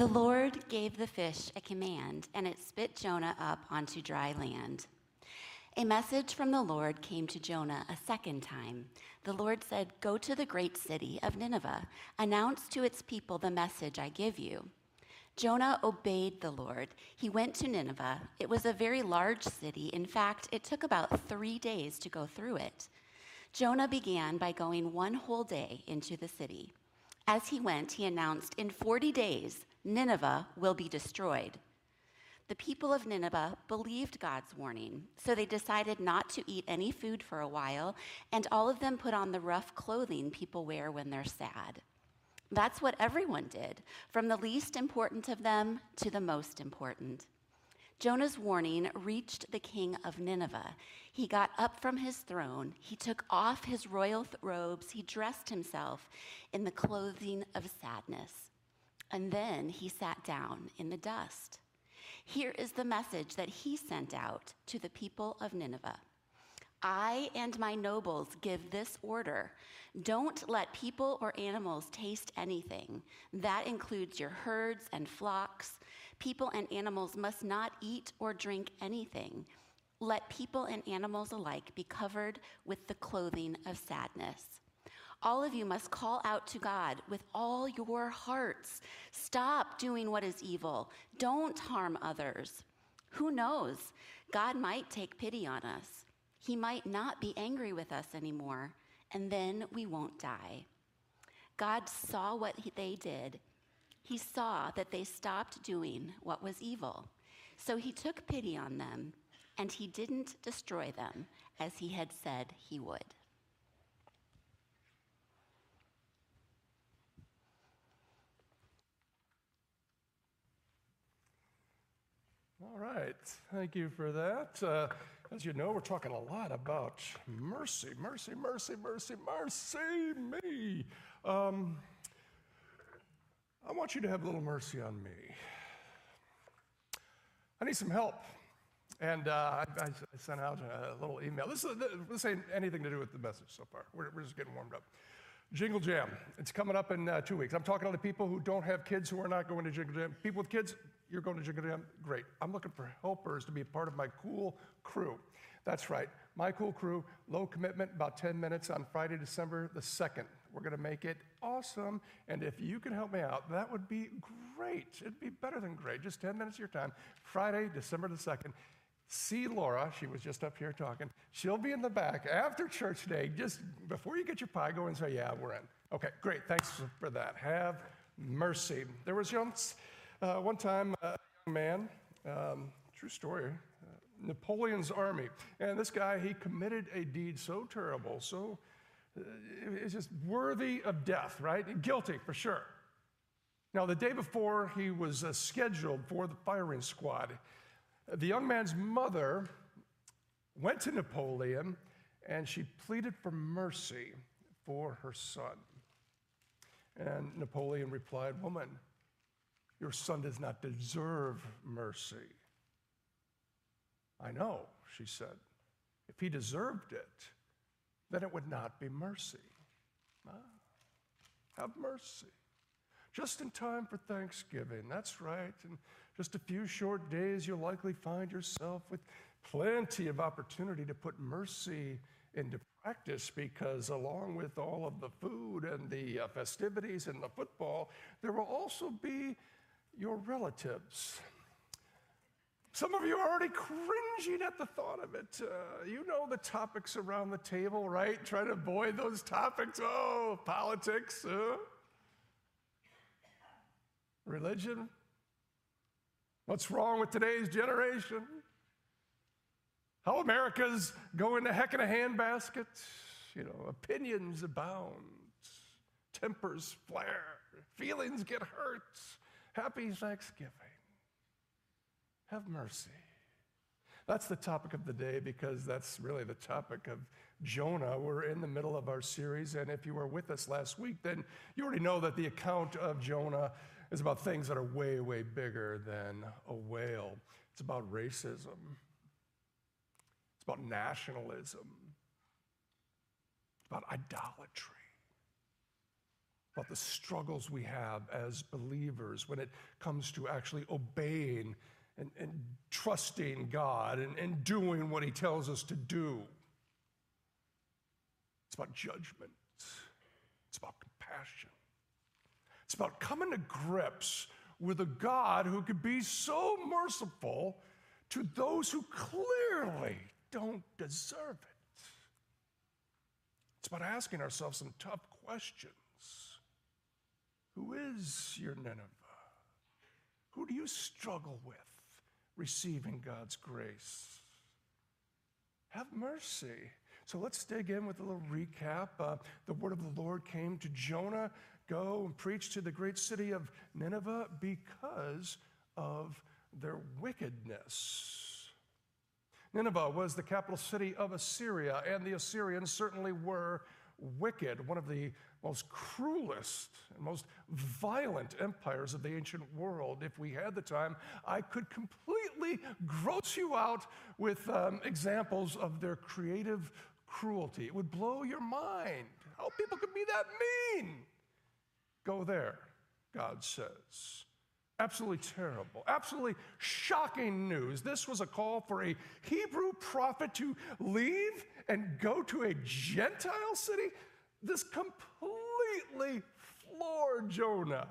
The Lord gave the fish a command, and it spit Jonah up onto dry land. A message from the Lord came to Jonah a second time. The Lord said, Go to the great city of Nineveh, announce to its people the message I give you. Jonah obeyed the Lord. He went to Nineveh. It was a very large city. In fact, it took about three days to go through it. Jonah began by going one whole day into the city. As he went, he announced, In 40 days, Nineveh will be destroyed. The people of Nineveh believed God's warning, so they decided not to eat any food for a while, and all of them put on the rough clothing people wear when they're sad. That's what everyone did, from the least important of them to the most important. Jonah's warning reached the king of Nineveh. He got up from his throne. He took off his royal robes. He dressed himself in the clothing of sadness. And then he sat down in the dust. Here is the message that he sent out to the people of Nineveh I and my nobles give this order don't let people or animals taste anything. That includes your herds and flocks. People and animals must not eat or drink anything. Let people and animals alike be covered with the clothing of sadness. All of you must call out to God with all your hearts. Stop doing what is evil. Don't harm others. Who knows? God might take pity on us. He might not be angry with us anymore, and then we won't die. God saw what they did. He saw that they stopped doing what was evil. So he took pity on them, and he didn't destroy them as he had said he would. All right, thank you for that. Uh, as you know, we're talking a lot about mercy, mercy, mercy, mercy, mercy me. Um, I want you to have a little mercy on me. I need some help. And uh, I, I, sent out a little email. This, is, this ain't anything to do with the message so far. We're, we're just getting warmed up. Jingle Jam. It's coming up in uh, two weeks. I'm talking to people who don't have kids who are not going to Jingle Jam. People with kids, you're going to Jam? Great. I'm looking for helpers to be part of my cool crew. That's right. My cool crew, low commitment, about 10 minutes on Friday, December the 2nd. We're going to make it awesome. And if you can help me out, that would be great. It'd be better than great. Just 10 minutes of your time. Friday, December the 2nd. See Laura, she was just up here talking. She'll be in the back after church today. Just before you get your pie, go and say, Yeah, we're in. Okay, great. Thanks for that. Have mercy. There was once uh, one time, a young man, um, true story, uh, Napoleon's army. And this guy, he committed a deed so terrible, so uh, it's just worthy of death, right? Guilty for sure. Now, the day before he was uh, scheduled for the firing squad, the young man's mother went to Napoleon and she pleaded for mercy for her son. And Napoleon replied, Woman, your son does not deserve mercy. I know, she said. If he deserved it, then it would not be mercy. Ah, have mercy. Just in time for Thanksgiving, that's right. In just a few short days, you'll likely find yourself with plenty of opportunity to put mercy into practice because, along with all of the food and the uh, festivities and the football, there will also be your relatives. Some of you are already cringing at the thought of it. Uh, you know the topics around the table, right? Try to avoid those topics. Oh, politics, uh, religion. What's wrong with today's generation? How America's going to heck in a handbasket. You know, opinions abound, tempers flare, feelings get hurt. Happy Thanksgiving. Have mercy. That's the topic of the day because that's really the topic of Jonah. We're in the middle of our series, and if you were with us last week, then you already know that the account of Jonah is about things that are way, way bigger than a whale. It's about racism, it's about nationalism, it's about idolatry, about the struggles we have as believers when it comes to actually obeying and, and trusting God and, and doing what He tells us to do. It's about judgment, it's about compassion, it's about coming to grips with a God who could be so merciful to those who clearly don't deserve it. It's about asking ourselves some tough questions. Who is your Nineveh? Who do you struggle with receiving God's grace? Have mercy. So let's dig in with a little recap. Uh, the word of the Lord came to Jonah go and preach to the great city of Nineveh because of their wickedness. Nineveh was the capital city of Assyria, and the Assyrians certainly were wicked, one of the most cruelest and most violent empires of the ancient world. If we had the time, I could completely gross you out with um, examples of their creative cruelty. It would blow your mind how people could be that mean. Go there, God says. Absolutely terrible, absolutely shocking news. This was a call for a Hebrew prophet to leave and go to a Gentile city. This completely floored Jonah.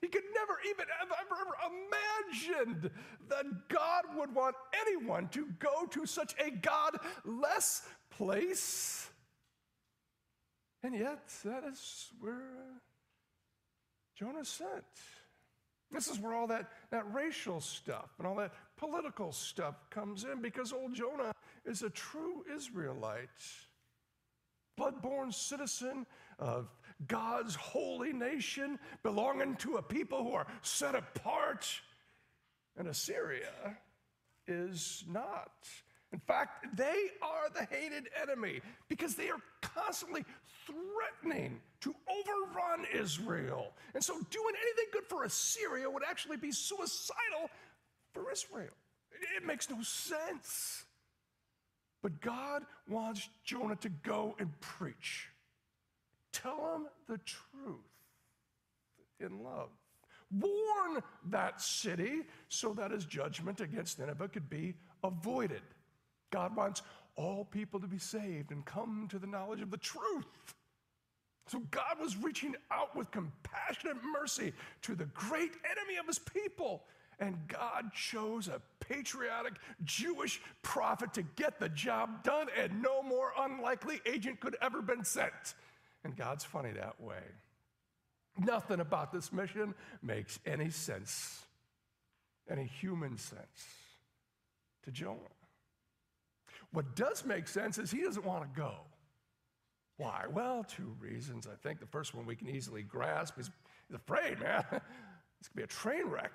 He could never even have ever, ever imagined that God would want anyone to go to such a godless place. And yet, that is where uh, Jonah sent. This is where all that, that racial stuff and all that political stuff comes in because old Jonah is a true Israelite, blood-born citizen of God's holy nation, belonging to a people who are set apart. And Assyria is not. In fact, they are the hated enemy because they are constantly threatening to overrun Israel. And so, doing anything good for Assyria would actually be suicidal for Israel. It makes no sense. But God wants Jonah to go and preach. Tell him the truth in love. Warn that city so that his judgment against Nineveh could be avoided. God wants all people to be saved and come to the knowledge of the truth. So God was reaching out with compassionate mercy to the great enemy of his people. And God chose a patriotic Jewish prophet to get the job done, and no more unlikely agent could ever been sent. And God's funny that way. Nothing about this mission makes any sense, any human sense to Jonah. What does make sense is he doesn't want to go. Why? Well, two reasons. I think the first one we can easily grasp is he's afraid, man. It's going to be a train wreck.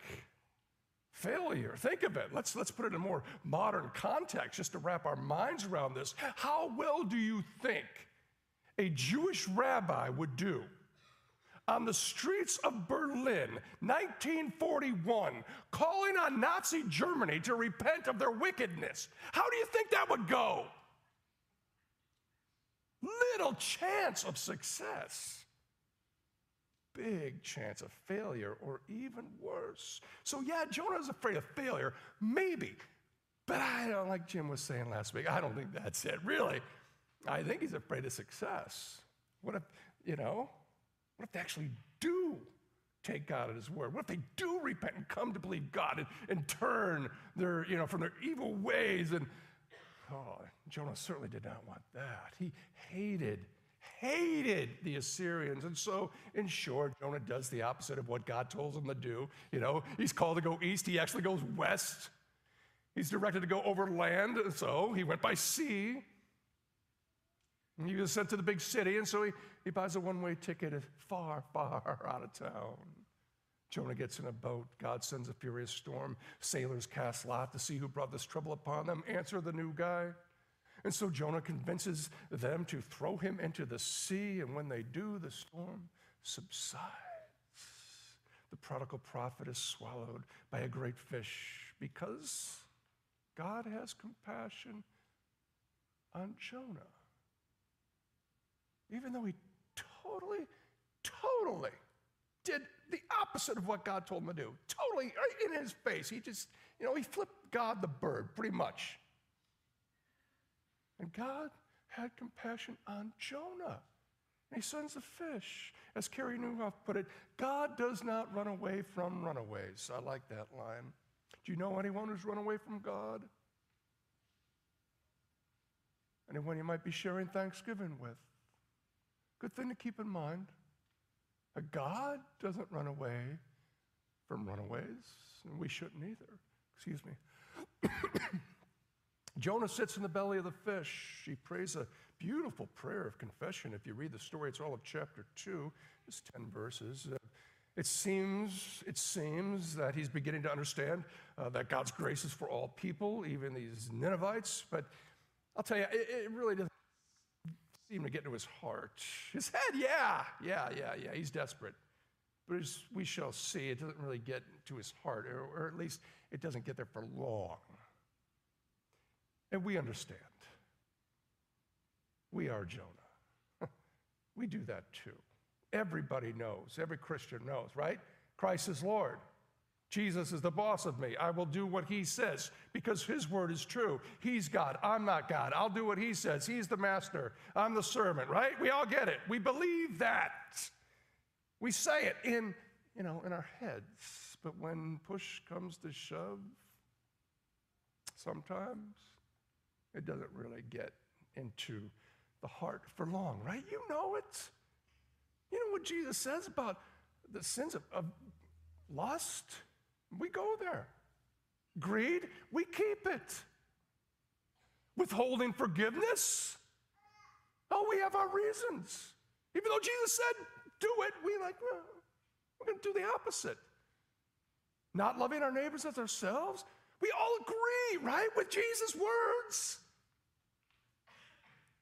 Failure. Think of it. Let's, let's put it in a more modern context just to wrap our minds around this. How well do you think a Jewish rabbi would do on the streets of Berlin, 1941, calling on Nazi Germany to repent of their wickedness. How do you think that would go? Little chance of success. Big chance of failure, or even worse. So, yeah, Jonah is afraid of failure, maybe. But I don't, like Jim was saying last week, I don't think that's it, really. I think he's afraid of success. What if, you know, what if they actually do take God at his word? What if they do repent and come to believe God and, and turn their, you know, from their evil ways? And oh, Jonah certainly did not want that. He hated, hated the Assyrians. And so, in short, Jonah does the opposite of what God told him to do. You know, he's called to go east, he actually goes west. He's directed to go over land, so he went by sea. And he was sent to the big city, and so he, he buys a one way ticket far, far out of town. Jonah gets in a boat. God sends a furious storm. Sailors cast lot to see who brought this trouble upon them. Answer the new guy. And so Jonah convinces them to throw him into the sea, and when they do, the storm subsides. The prodigal prophet is swallowed by a great fish because God has compassion on Jonah even though he totally, totally did the opposite of what God told him to do. Totally right in his face. He just, you know, he flipped God the bird pretty much. And God had compassion on Jonah. And he sends a fish. As Carey Nieuwhof put it, God does not run away from runaways. I like that line. Do you know anyone who's run away from God? Anyone you might be sharing Thanksgiving with? Good thing to keep in mind. God doesn't run away from runaways, and we shouldn't either. Excuse me. Jonah sits in the belly of the fish. He prays a beautiful prayer of confession. If you read the story, it's all of chapter 2, just 10 verses. Uh, it seems, it seems that he's beginning to understand uh, that God's grace is for all people, even these Ninevites. But I'll tell you, it, it really doesn't seem to get into his heart. His head, yeah, yeah, yeah, yeah, he's desperate. But as we shall see, it doesn't really get to his heart, or, or at least it doesn't get there for long. And we understand. We are Jonah. we do that too. Everybody knows, every Christian knows, right? Christ is Lord. Jesus is the boss of me. I will do what he says because his word is true. He's God. I'm not God. I'll do what he says. He's the master. I'm the servant, right? We all get it. We believe that. We say it in, you know, in our heads. But when push comes to shove, sometimes it doesn't really get into the heart for long, right? You know it. You know what Jesus says about the sins of, of lust? We go there. Greed, we keep it. Withholding forgiveness, oh, we have our reasons. Even though Jesus said, do it, we like, well, we're going to do the opposite. Not loving our neighbors as ourselves. We all agree, right, with Jesus' words.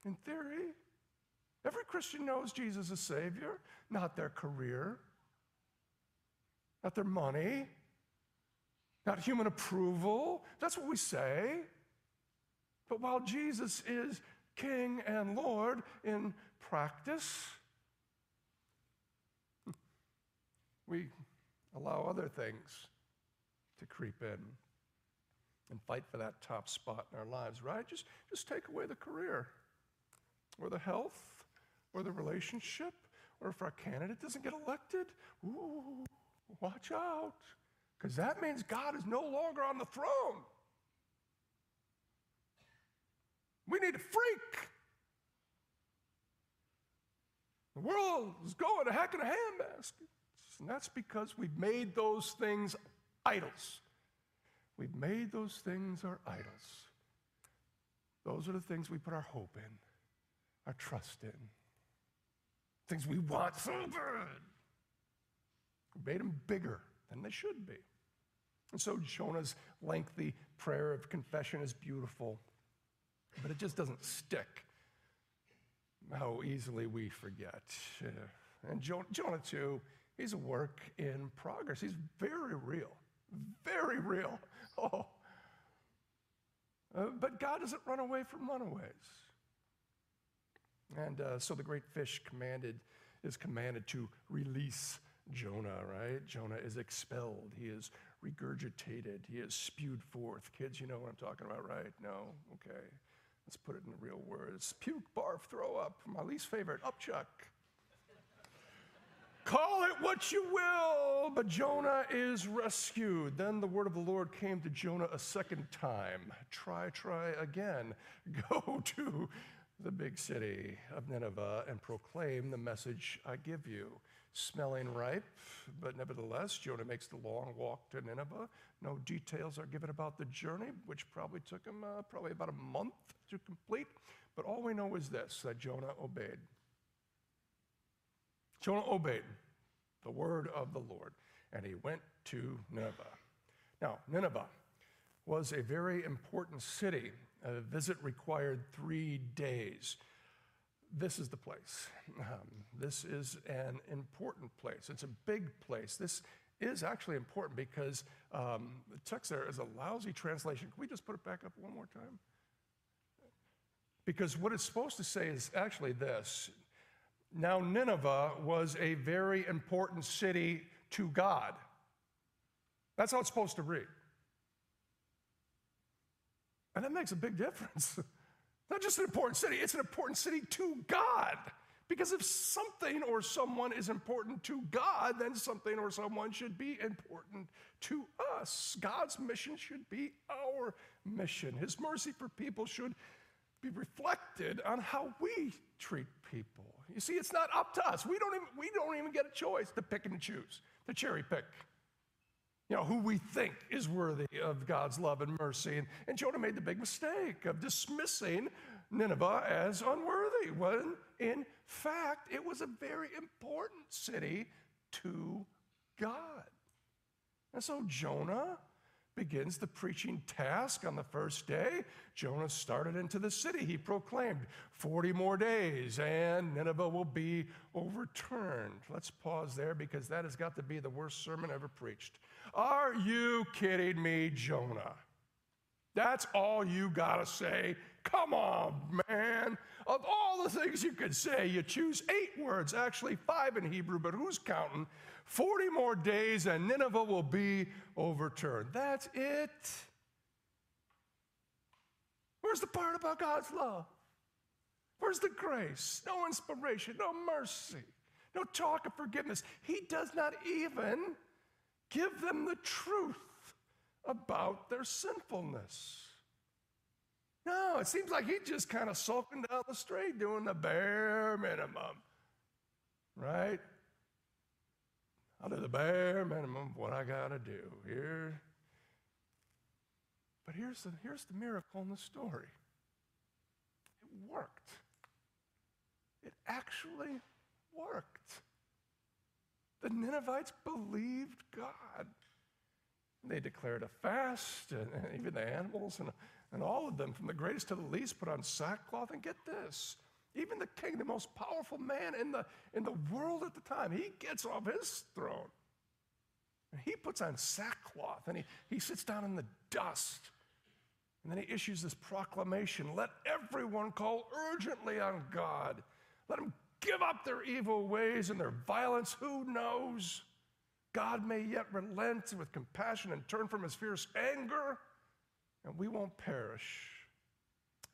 In theory, every Christian knows Jesus is Savior, not their career, not their money, not human approval. That's what we say. But while Jesus is King and Lord in practice, we allow other things to creep in and fight for that top spot in our lives, right? Just, just take away the career or the health or the relationship, or if our candidate doesn't get elected, ooh, watch out, because that means God is no longer on the throne. We need a freak. The world is going a heck in a handbasket. And that's because we've made those things idols. We've made those things our idols. Those are the things we put our hope in our trust in. Things we want so bad. We made them bigger than they should be. And so Jonah's lengthy prayer of confession is beautiful, but it just doesn't stick. How easily we forget. And Jonah, too, he's a work in progress. He's very real, very real. Oh. Uh, but God doesn't run away from runaways. And uh, so the great fish commanded is commanded to release Jonah, right? Jonah is expelled. He is regurgitated. He is spewed forth. Kids, you know what I'm talking about, right? No? Okay. Let's put it in real words. Puke, barf, throw up. My least favorite, upchuck. Call it what you will, but Jonah is rescued. Then the word of the Lord came to Jonah a second time. Try, try again. Go to the big city of Nineveh and proclaim the message I give you. Smelling ripe, but nevertheless, Jonah makes the long walk to Nineveh. No details are given about the journey, which probably took him uh, probably about a month to complete. But all we know is this that Jonah obeyed. Jonah obeyed the word of the Lord, and he went to Nineveh. Now, Nineveh was a very important city a visit required three days. This is the place. Um, this is an important place. It's a big place. This is actually important because um, the text there is a lousy translation. Can we just put it back up one more time? Because what it's supposed to say is actually this Now, Nineveh was a very important city to God. That's how it's supposed to read. And that makes a big difference. Not just an important city, it's an important city to God. Because if something or someone is important to God, then something or someone should be important to us. God's mission should be our mission. His mercy for people should be reflected on how we treat people. You see, it's not up to us. We don't even, we don't even get a choice to pick and choose, to cherry pick. Know, who we think is worthy of God's love and mercy. And, and Jonah made the big mistake of dismissing Nineveh as unworthy, when in fact it was a very important city to God. And so Jonah begins the preaching task on the first day. Jonah started into the city. He proclaimed 40 more days and Nineveh will be overturned. Let's pause there because that has got to be the worst sermon ever preached. Are you kidding me, Jonah? That's all you got to say. Come on, man. Of all the things you could say, you choose eight words, actually five in Hebrew, but who's counting? 40 more days and Nineveh will be overturned. That's it. Where's the part about God's love? Where's the grace? No inspiration, no mercy, no talk of forgiveness. He does not even give them the truth about their sinfulness. No, it seems like he's just kind of sulking down the street doing the bare minimum, right? I'll do the bare minimum of what I got to do here. But here's the, here's the miracle in the story it worked. It actually worked. The Ninevites believed God. They declared a fast, and even the animals and, and all of them, from the greatest to the least, put on sackcloth. And get this even the king, the most powerful man in the, in the world at the time, he gets off his throne. And he puts on sackcloth and he, he sits down in the dust. And then he issues this proclamation let everyone call urgently on God. Let them give up their evil ways and their violence. Who knows? God may yet relent with compassion and turn from his fierce anger, and we won't perish.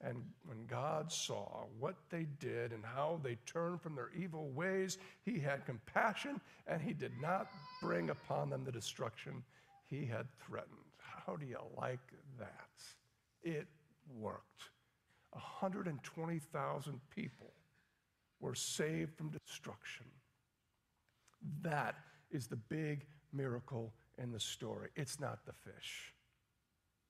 And when God saw what they did and how they turned from their evil ways, he had compassion and he did not bring upon them the destruction he had threatened. How do you like that? It worked. 120,000 people were saved from destruction. That is the big miracle in the story. It's not the fish,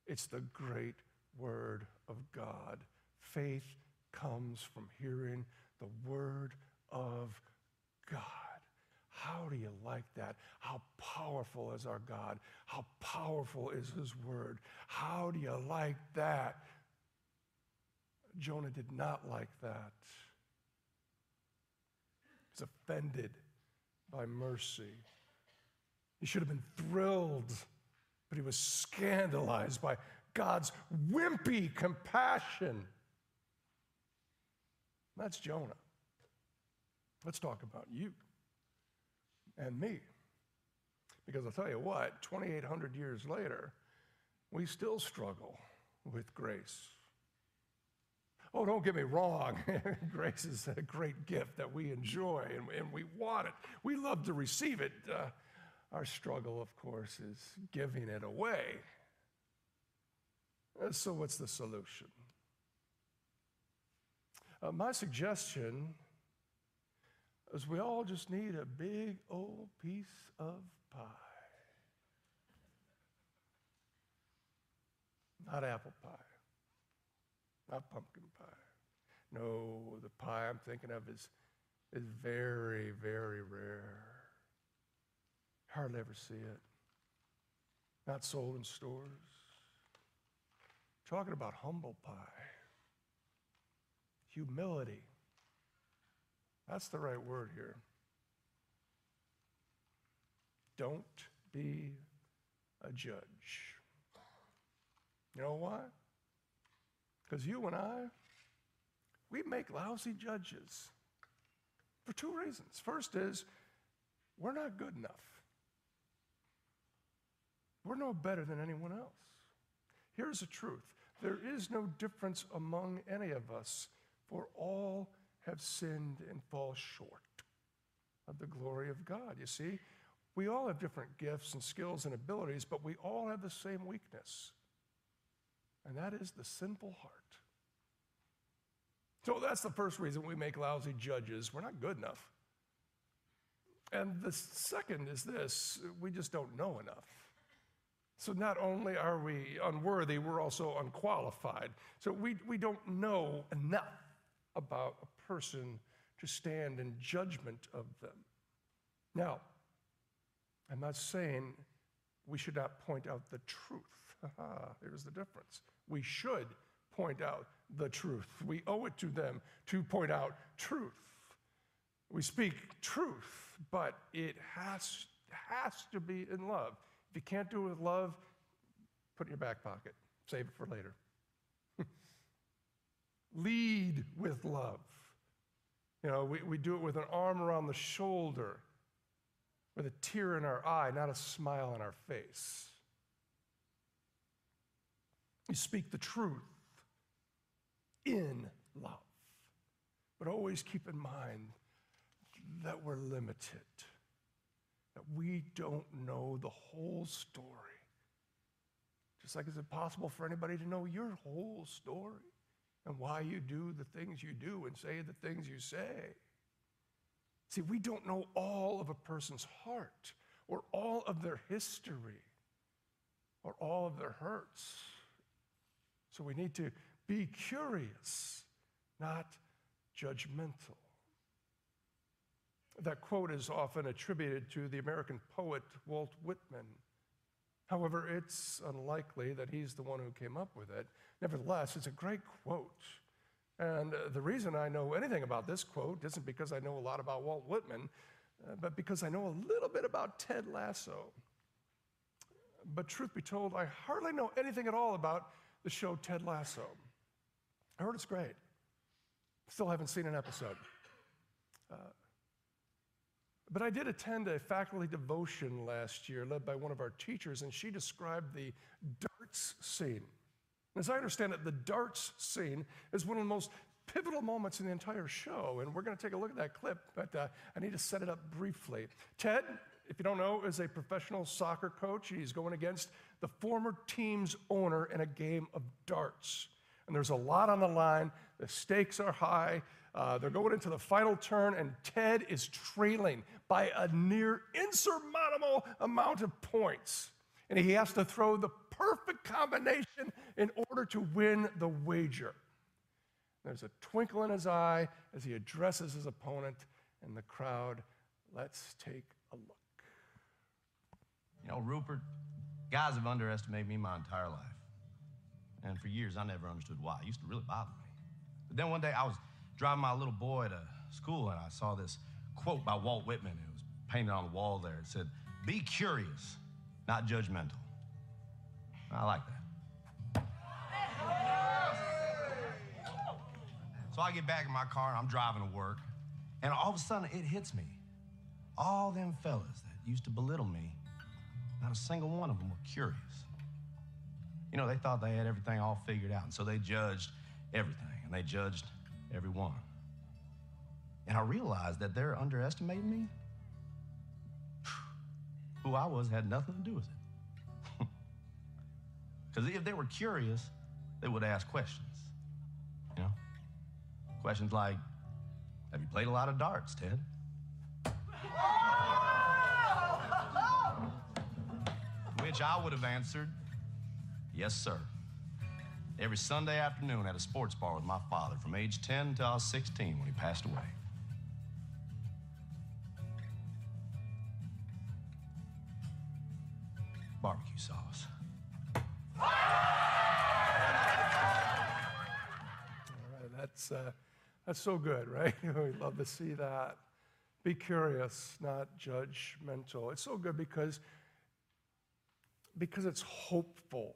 it's the great word of God. Faith comes from hearing the word of God. How do you like that? How powerful is our God? How powerful is his word? How do you like that? Jonah did not like that. He's offended by mercy. He should have been thrilled, but he was scandalized by God's wimpy compassion. That's Jonah. Let's talk about you and me. Because I'll tell you what, 2,800 years later, we still struggle with grace. Oh, don't get me wrong. grace is a great gift that we enjoy and, and we want it. We love to receive it. Uh, our struggle, of course, is giving it away. Uh, so, what's the solution? Uh, my suggestion is we all just need a big old piece of pie. Not apple pie, not pumpkin pie. No, the pie I'm thinking of is, is very, very rare. Hardly ever see it. Not sold in stores. Talking about humble pie, humility. That's the right word here. Don't be a judge. You know why? Because you and I, we make lousy judges. for two reasons. First is we're not good enough. We're no better than anyone else. Here's the truth there is no difference among any of us, for all have sinned and fall short of the glory of God. You see, we all have different gifts and skills and abilities, but we all have the same weakness, and that is the sinful heart. So that's the first reason we make lousy judges. We're not good enough. And the second is this we just don't know enough. So not only are we unworthy, we're also unqualified. So we, we don't know enough about a person to stand in judgment of them. Now, I'm not saying we should not point out the truth. Here's the difference. We should point out the truth. We owe it to them to point out truth. We speak truth, but it has, has to be in love. If you can't do it with love, put it in your back pocket. Save it for later. Lead with love. You know, we, we do it with an arm around the shoulder, with a tear in our eye, not a smile on our face. You speak the truth in love. But always keep in mind that we're limited that we don't know the whole story. Just like it's impossible for anybody to know your whole story and why you do the things you do and say the things you say. See, we don't know all of a person's heart or all of their history or all of their hurts. So we need to be curious, not judgmental. That quote is often attributed to the American poet Walt Whitman. However, it's unlikely that he's the one who came up with it. Nevertheless, it's a great quote. And uh, the reason I know anything about this quote isn't because I know a lot about Walt Whitman, uh, but because I know a little bit about Ted Lasso. But truth be told, I hardly know anything at all about the show Ted Lasso. I heard it's great. Still haven't seen an episode. Uh, but I did attend a faculty devotion last year led by one of our teachers, and she described the darts scene. As I understand it, the darts scene is one of the most pivotal moments in the entire show, and we're going to take a look at that clip, but uh, I need to set it up briefly. Ted, if you don't know, is a professional soccer coach. He's going against the former team's owner in a game of darts. And there's a lot on the line, the stakes are high. Uh, they're going into the final turn, and Ted is trailing by a near insurmountable amount of points. And he has to throw the perfect combination in order to win the wager. There's a twinkle in his eye as he addresses his opponent, and the crowd, let's take a look. You know, Rupert, guys have underestimated me my entire life. And for years, I never understood why. It used to really bother me. But then one day, I was driving my little boy to school, and I saw this quote by Walt Whitman. It was painted on the wall there. It said, Be curious, not judgmental. I like that. So I get back in my car and I'm driving to work, and all of a sudden it hits me. All them fellas that used to belittle me, not a single one of them were curious. You know, they thought they had everything all figured out, and so they judged everything, and they judged everyone. And I realized that they're underestimating me. Who I was had nothing to do with it. Because if they were curious, they would ask questions. You know? Questions like, have you played a lot of darts, Ted? Which I would have answered, yes, sir every Sunday afternoon at a sports bar with my father from age 10 until I was 16 when he passed away. Barbecue sauce. All right, that's, uh, that's so good, right? we love to see that. Be curious, not judgmental. It's so good because, because it's hopeful.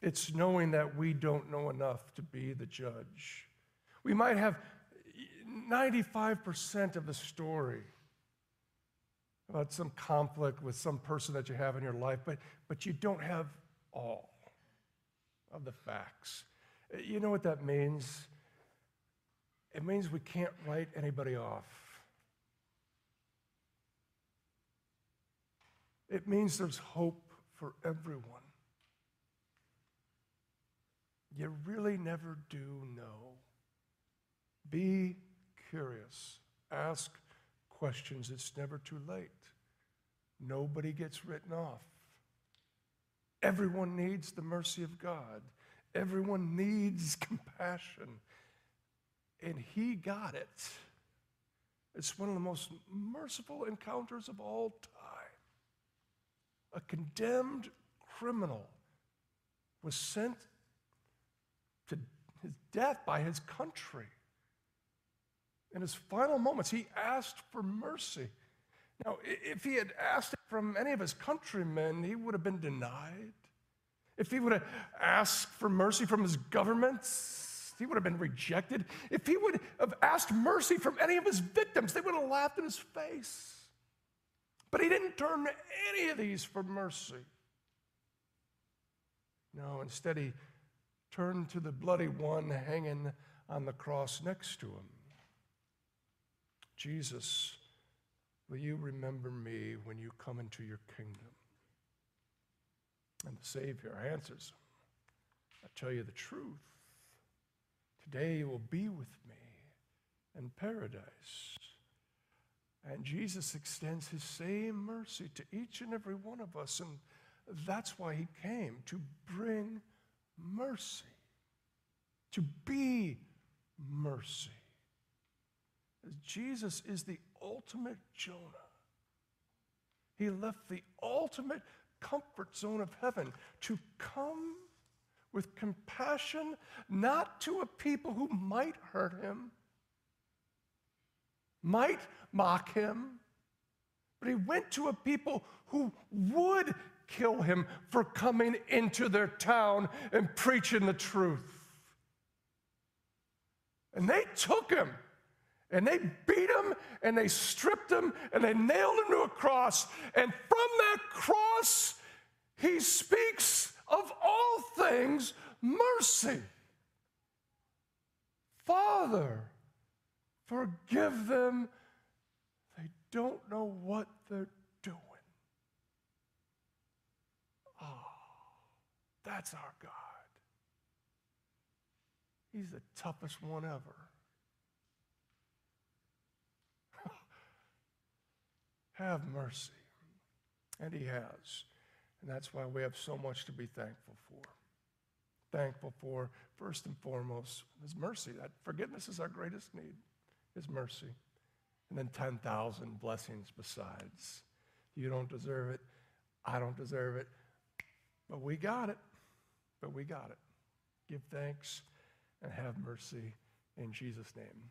It's knowing that we don't know enough to be the judge. We might have 95% of the story about some conflict with some person that you have in your life, but, but you don't have all of the facts. You know what that means? It means we can't write anybody off. It means there's hope for everyone. You really never do know. Be curious. Ask questions. It's never too late. Nobody gets written off. Everyone needs the mercy of God. Everyone needs compassion. And he got it. It's one of the most merciful encounters of all time. A condemned criminal was sent to his death by his country. In his final moments, he asked for mercy. Now, if he had asked it from any of his countrymen, he would have been denied. If he would have asked for mercy from his governments, he would have been rejected. If he would have asked mercy from any of his victims, they would have laughed in his face. But he didn't turn to any of these for mercy. No, instead, he turned to the bloody one hanging on the cross next to him. Jesus, will you remember me when you come into your kingdom? And the Savior answers him I tell you the truth. Today you will be with me in paradise. And Jesus extends his same mercy to each and every one of us. And that's why he came to bring mercy, to be mercy. Jesus is the ultimate Jonah. He left the ultimate comfort zone of heaven to come with compassion, not to a people who might hurt him, might mock him, but he went to a people who would kill him for coming into their town and preaching the truth. And they took him and they beat him and they stripped him and they nailed him to a cross. And from that cross, he speaks of all things mercy. Father, forgive them. They don't know what they're doing. Oh, that's our God. He's the toughest one ever. have mercy. And He has. And that's why we have so much to be thankful for. Thankful for, first and foremost, His mercy. That forgiveness is our greatest need, His mercy. And then 10,000 blessings besides. You don't deserve it. I don't deserve it. But we got it. But we got it. Give thanks and have mercy in Jesus' name.